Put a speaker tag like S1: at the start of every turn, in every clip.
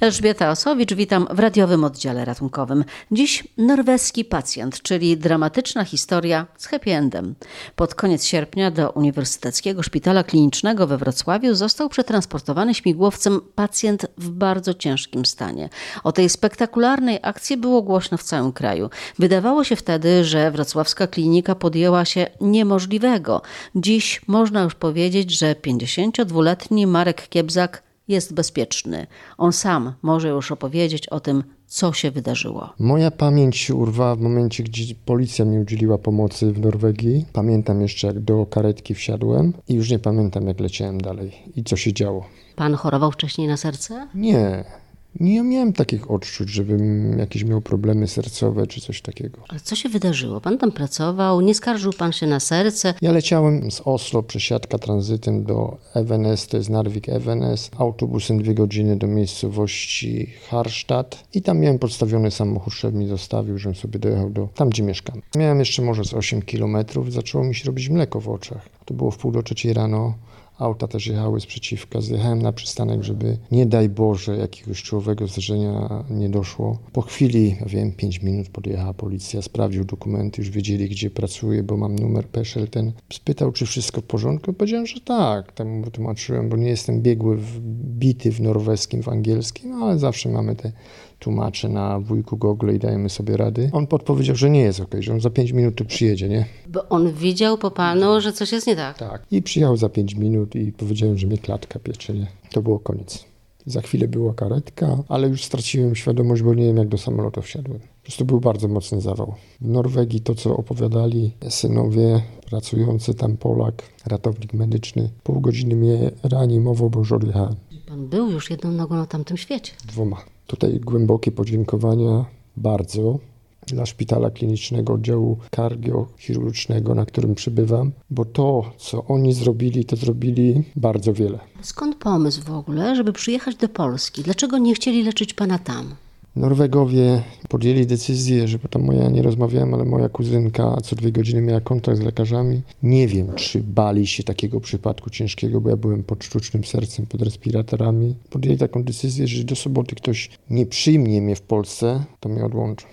S1: Elżbieta Osowicz, witam w radiowym oddziale ratunkowym. Dziś norweski pacjent, czyli dramatyczna historia z happy endem. Pod koniec sierpnia do Uniwersyteckiego Szpitala Klinicznego we Wrocławiu został przetransportowany śmigłowcem pacjent w bardzo ciężkim stanie. O tej spektakularnej akcji było głośno w całym kraju. Wydawało się wtedy, że wrocławska klinika podjęła się niemożliwego. Dziś można już powiedzieć, że 52-letni Marek Kiebzak jest bezpieczny. On sam może już opowiedzieć o tym, co się wydarzyło.
S2: Moja pamięć się urwała w momencie, gdzie policja mi udzieliła pomocy w Norwegii. Pamiętam jeszcze, jak do karetki wsiadłem i już nie pamiętam, jak leciałem dalej i co się działo.
S1: Pan chorował wcześniej na serce?
S2: Nie, nie miałem takich odczuć, żebym jakieś miał problemy sercowe czy coś takiego.
S1: Ale co się wydarzyło? Pan tam pracował, nie skarżył pan się na serce.
S2: Ja leciałem z Oslo, przesiadka tranzytem do Evenes, to jest Narvik Evenes, autobusem dwie godziny do miejscowości Harstad i tam miałem podstawiony samochód, szef mi zostawił, żebym sobie dojechał do tam, gdzie mieszkam. Miałem jeszcze może z 8 kilometrów, zaczęło mi się robić mleko w oczach. To było w pół do trzeciej rano. Auta też jechały sprzeciwka. Zjechałem na przystanek, żeby nie daj Boże jakiegoś czołowego zdarzenia nie doszło. Po chwili, ja wiem, 5 minut podjechała policja, sprawdził dokumenty, już wiedzieli, gdzie pracuję, bo mam numer PESEL ten. Spytał, czy wszystko w porządku. Powiedziałem, że tak. Tam wytłumaczyłem, bo nie jestem biegły, w, bity w norweskim, w angielskim, no, ale zawsze mamy te tłumacze na wujku Google i dajemy sobie rady. On podpowiedział, że nie jest ok, że on za 5 minut tu przyjedzie, nie?
S1: Bo on widział po panu, że coś jest nie tak.
S2: Tak. I przyjechał za 5 minut i powiedziałem, że mnie klatka piecze, nie? To było koniec. Za chwilę była karetka, ale już straciłem świadomość, bo nie wiem, jak do samolotu wsiadłem. Po prostu był bardzo mocny zawał. W Norwegii to, co opowiadali synowie pracujący tam Polak, ratownik medyczny, pół godziny mnie reanimował, bo już odjechałem.
S1: Pan był już jedną nogą na tamtym świecie.
S2: Dwoma. Tutaj głębokie podziękowania bardzo dla Szpitala Klinicznego Oddziału Kardiochirurgicznego, na którym przybywam, bo to, co oni zrobili, to zrobili bardzo wiele.
S1: Skąd pomysł w ogóle, żeby przyjechać do Polski? Dlaczego nie chcieli leczyć pana tam?
S2: Norwegowie podjęli decyzję, że tam moja, nie rozmawiałem, ale moja kuzynka co dwie godziny miała kontakt z lekarzami. Nie wiem, czy bali się takiego przypadku ciężkiego, bo ja byłem pod sztucznym sercem, pod respiratorami. Podjęli taką decyzję, że do soboty ktoś nie przyjmie mnie w Polsce, to mnie odłączy.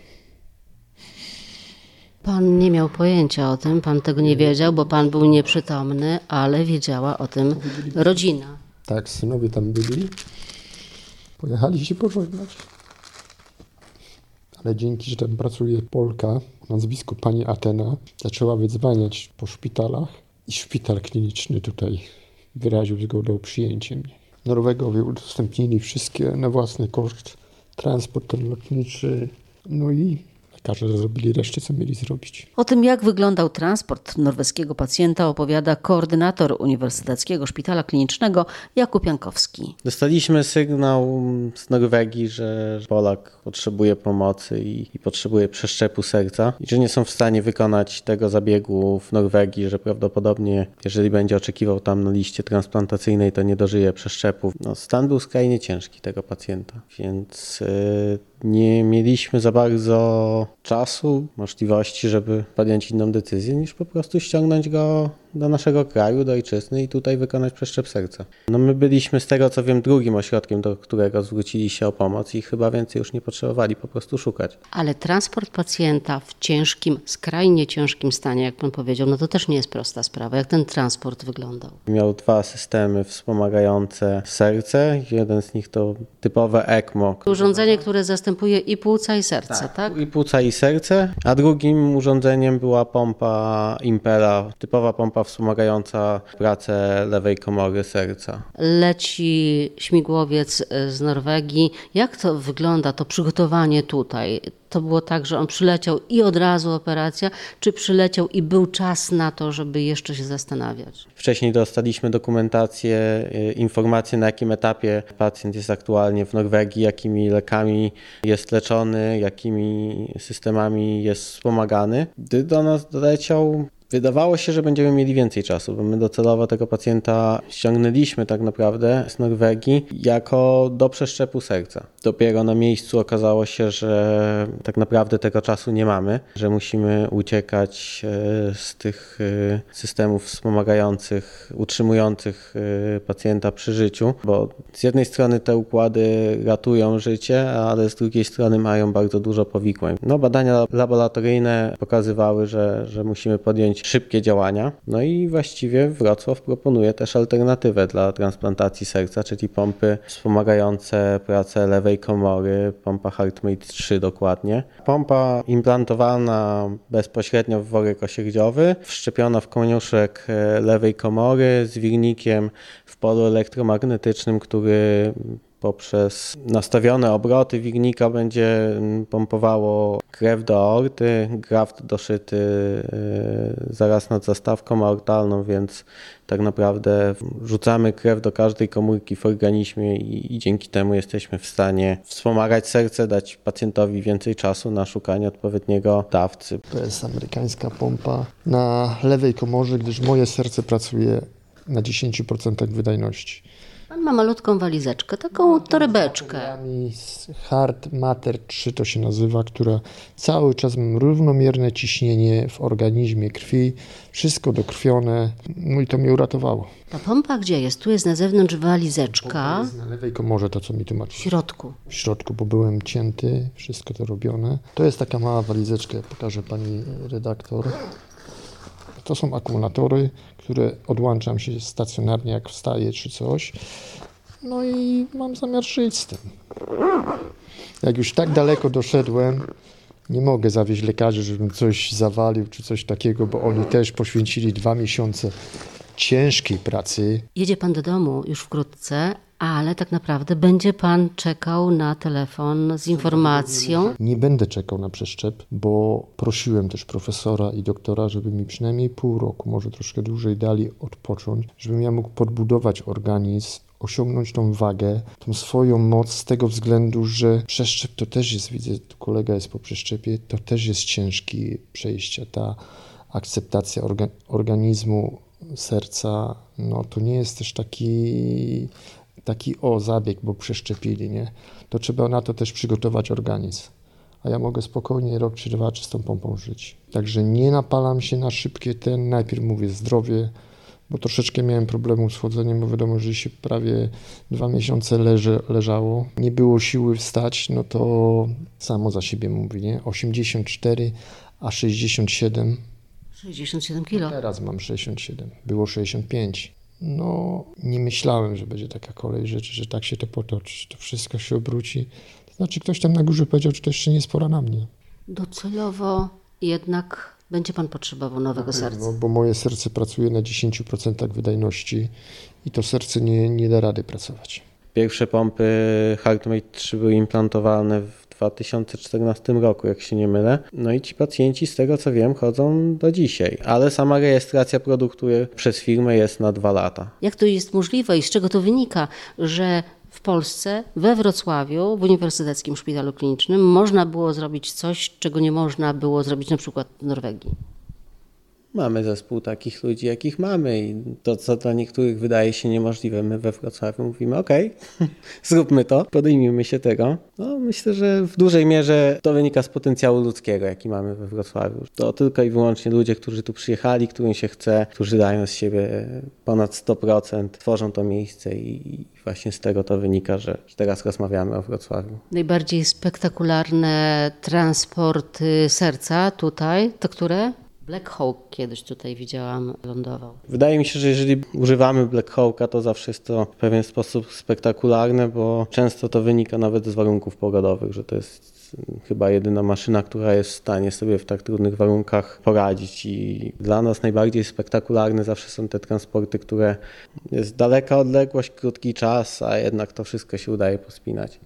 S1: Pan nie miał pojęcia o tym, pan tego nie wiedział, bo pan był nieprzytomny, ale wiedziała o tym rodzina.
S2: Tak, synowie tam byli. Pojechali się pożegnać. Ale dzięki, że tam pracuje Polka o nazwisku pani Atena, zaczęła wydzwaniać po szpitalach i szpital kliniczny tutaj wyraził zgodę o przyjęcie mnie. Norwegowie udostępnili wszystkie na własny koszt, transport lotniczy, no i lekarze zrobili resztę, co mieli zrobić.
S1: O tym, jak wyglądał transport norweskiego pacjenta, opowiada koordynator Uniwersyteckiego Szpitala Klinicznego Jakub Jankowski.
S3: Dostaliśmy sygnał z Norwegii, że Polak potrzebuje pomocy i, i, potrzebuje przeszczepu serca i że nie są w stanie wykonać tego zabiegu w Norwegii, że prawdopodobnie, jeżeli będzie oczekiwał tam na liście transplantacyjnej, to nie dożyje przeszczepu. No, stan był skrajnie ciężki tego pacjenta, więc yy, nie mieliśmy za bardzo czasu, możliwości, żeby podjąć inną decyzję, niż po prostu ściągnąć go do naszego kraju, do ojczyzny i tutaj wykonać przeszczep serca. No my byliśmy z tego co wiem drugim ośrodkiem, do którego zwrócili się o pomoc i chyba więcej już nie potrzebowali po prostu szukać.
S1: Ale transport pacjenta w ciężkim, skrajnie ciężkim stanie, jak pan powiedział, no to też nie jest prosta sprawa. Jak ten transport wyglądał?
S3: Miał dwa systemy wspomagające serce. Jeden z nich to typowe ECMO.
S1: Urządzenie, które zastępuje i płuca i serce, tak? tak?
S3: I płuca i serce, a drugim urządzeniem była pompa Impera, typowa pompa wspomagająca pracę lewej komory serca.
S1: Leci śmigłowiec z Norwegii. Jak to wygląda, to przygotowanie tutaj? To było tak, że on przyleciał i od razu operacja, czy przyleciał i był czas na to, żeby jeszcze się zastanawiać?
S3: Wcześniej dostaliśmy dokumentację, informacje na jakim etapie pacjent jest aktualnie w Norwegii, jakimi lekami jest leczony, jakimi systemami jest wspomagany. Gdy do nas doleciał, Wydawało się, że będziemy mieli więcej czasu, bo my docelowo tego pacjenta ściągnęliśmy tak naprawdę z Norwegii jako do przeszczepu serca. Dopiero na miejscu okazało się, że tak naprawdę tego czasu nie mamy, że musimy uciekać e, z tych e, systemów wspomagających, utrzymujących e, pacjenta przy życiu, bo z jednej strony te układy ratują życie, ale z drugiej strony mają bardzo dużo powikłań. No, badania laboratoryjne pokazywały, że, że musimy podjąć szybkie działania. No i właściwie Wrocław proponuje też alternatywę dla transplantacji serca, czyli pompy wspomagające pracę lewej komory, pompa HeartMate 3 dokładnie. Pompa implantowana bezpośrednio w worek osierdziowy, wszczepiona w koniuszek e, lewej komory z wirnikiem w polu elektromagnetycznym, który poprzez nastawione obroty wignika będzie pompowało krew do aorty, graft doszyty y, zaraz nad zastawką aortalną, więc tak naprawdę rzucamy krew do każdej komórki w organizmie i, i, dzięki temu jesteśmy w stanie wspomagać serce, dać pacjentowi więcej czasu na szukanie odpowiedniego dawcy.
S2: To jest amerykańska pompa na lewej komorze, gdyż moje serce pracuje na 10% wydajności.
S1: Pan ma malutką walizeczkę, taką torebeczkę.
S2: Hard Matter 3 to się nazywa, która cały czas mam równomierne ciśnienie w organizmie krwi, wszystko dokrwione, no i to mnie uratowało.
S1: Ta pompa gdzie jest? Tu jest na zewnątrz walizeczka.
S2: Jest na lewej komorze to, co mi tłumaczy.
S1: W środku.
S2: W środku, bo byłem cięty, wszystko to robione. To jest taka mała walizeczka, pokażę pani redaktor. To są akumulatory, które odłączam się stacjonarnie, jak wstaję czy coś. No i mam zamiar żyć z tym. Jak już tak daleko doszedłem, nie mogę zawieźć lekarzy, żebym coś zawalił czy coś takiego, bo oni też poświęcili dwa miesiące ciężkiej pracy.
S1: Jedzie pan do domu już wkrótce, ale tak naprawdę będzie pan czekał na telefon z informacją.
S2: Nie będę czekał na przeszczep, bo prosiłem też profesora i doktora, żeby mi przynajmniej pół roku, może troszkę dłużej dali odpocząć, żebym ja mógł podbudować organizm, osiągnąć tą wagę, tą swoją moc z tego względu, że przeszczep to też jest, widzę, tu kolega jest po przeszczepie, to też jest ciężki przejście. Ta akceptacja orga organizmu, serca, no to nie jest też taki taki o zabieg, bo przeszczepili, nie? To trzeba na to też przygotować organizm. A ja mogę spokojnie rok czy dwa czy z tą pompą żyć. Także nie napalam się na szybkie ten, najpierw mówię zdrowie, bo troszeczkę miałem problemu z chodzeniem, bo wiadomo, że się prawie dwa miesiące leży, leżało. Nie było siły wstać, no to samo za siebie mówi, nie? 84, a 67.
S1: 67 kilo.
S2: Teraz mam 67, było 65. No, nie myślałem, że będzie taka kolej rzeczy, że tak się to potoczy, to wszystko się obróci. To znaczy, ktoś tam na górze powiedział, że to jeszcze nie jest pora na mnie.
S1: Docelowo jednak będzie pan potrzebował nowego serca.
S2: No, bo moje serce pracuje na 10% wydajności i to serce nie, nie da rady pracować.
S3: Pierwsze pompy HeartMate 3 były implantowane w 2014 roku, jak się nie mylę. No i ci pacjenci, z tego co wiem, chodzą do dzisiaj, ale sama rejestracja produktu przez firmę jest na dwa lata.
S1: Jak to jest możliwe i z czego to wynika, że w Polsce, we Wrocławiu, w Uniwersyteckim Szpitalu Klinicznym można było zrobić coś, czego nie można było zrobić na przykład w Norwegii?
S3: Mamy zespół takich ludzi, jakich mamy i to, co dla niektórych wydaje się niemożliwe, my we Wrocławiu mówimy, ok, zróbmy to, podejmijmy się tego. No, myślę, że w dużej mierze to wynika z potencjału ludzkiego, jaki mamy we Wrocławiu. To tylko i wyłącznie ludzie, którzy tu przyjechali, którym się chce, którzy dają z siebie ponad 100%, tworzą to miejsce i właśnie z tego to wynika, że teraz rozmawiamy o Wrocławiu.
S1: Najbardziej spektakularne transporty serca tutaj, to które? Black Hawk kiedyś tutaj widziałam, lądował.
S3: Wydaje mi się, że jeżeli używamy Black Hawka, to zawsze jest to w pewien sposób spektakularne, bo często to wynika nawet z warunków pogodowych, że to jest chyba jedyna maszyna, która jest w stanie sobie w tak trudnych warunkach poradzić. I dla nas najbardziej spektakularne zawsze są te transporty, które jest daleka odległość, krótki czas, a jednak to wszystko się udaje pospinać.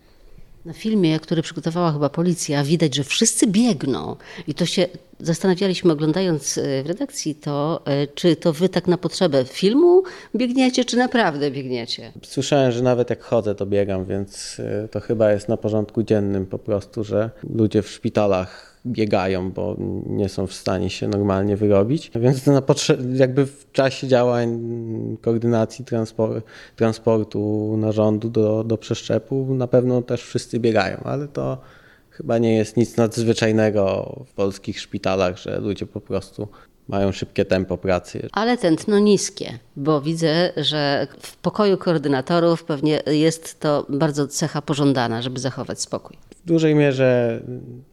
S1: Na filmie, który przygotowała chyba policja, widać, że wszyscy biegną. I to się zastanawialiśmy, oglądając e, w redakcji to, e, czy to wy tak na potrzebę filmu biegniecie, czy naprawdę biegniecie?
S3: Słyszałem, że nawet jak chodzę, to biegam, więc e, to chyba jest na porządku dziennym po prostu, że ludzie w szpitalach biegają, bo nie są w stanie się normalnie wyrobić. Więc na jakby w czasie działań koordynacji transpor- transportu narządu do, do przeszczepu na pewno też wszyscy biegają, ale to chyba nie jest nic nadzwyczajnego w polskich szpitalach, że ludzie po prostu mają szybkie tempo pracy.
S1: Ale tętno niskie, bo widzę, że w pokoju koordynatorów pewnie jest to bardzo cecha pożądana, żeby zachować spokój.
S3: W dużej mierze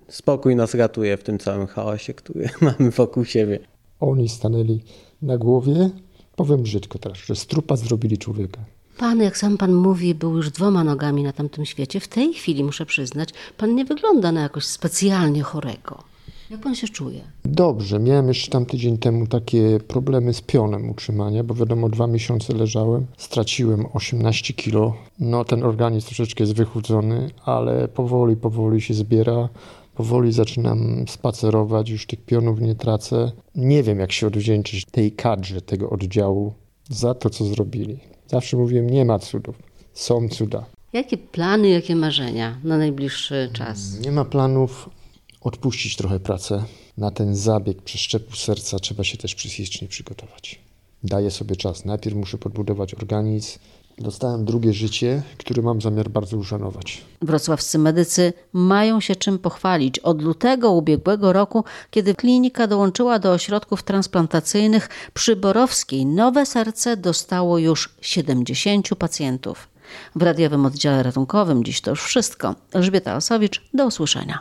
S3: spokój nas ratuje w tym całym chaosie, który mamy wokół siebie.
S2: Oni stanęli na głowie, powiem brzydko teraz, że z trupa zrobili człowieka.
S1: Pan, jak sam pan mówi, był już dwoma nogami na tamtym świecie. W tej chwili, muszę przyznać, pan nie wygląda na jakoś specjalnie chorego. Jak pan się czuje?
S2: Dobrze, miałem jeszcze tam tydzień temu takie problemy z pionem utrzymania, bo wiadomo, dwa miesiące leżałem, straciłem 18 kilo. No ten organizm troszeczkę jest wychudzony, ale powoli, powoli się zbiera. Powoli zaczynam spacerować, już tych pionów nie tracę. Nie wiem, jak się odwdzięczyć tej kadrze, tego oddziału za to, co zrobili. Zawsze mówiłem, nie ma cudów, są cuda.
S1: Jakie plany, jakie marzenia na najbliższy czas?
S2: Nie ma planów odpuścić trochę pracę. Na ten zabieg przeszczepu serca trzeba się też psychicznie przygotować. Daję sobie czas. Najpierw muszę podbudować organizm. Dostałem drugie życie, które mam zamiar bardzo uszanować.
S1: Wrocławscy medycy mają się czym pochwalić. Od lutego ubiegłego roku, kiedy klinika dołączyła do ośrodków transplantacyjnych przy Borowskiej, nowe serce dostało już 70 pacjentów. W radiowym oddziale ratunkowym dziś to już wszystko. Elżbieta Osowicz, do usłyszenia.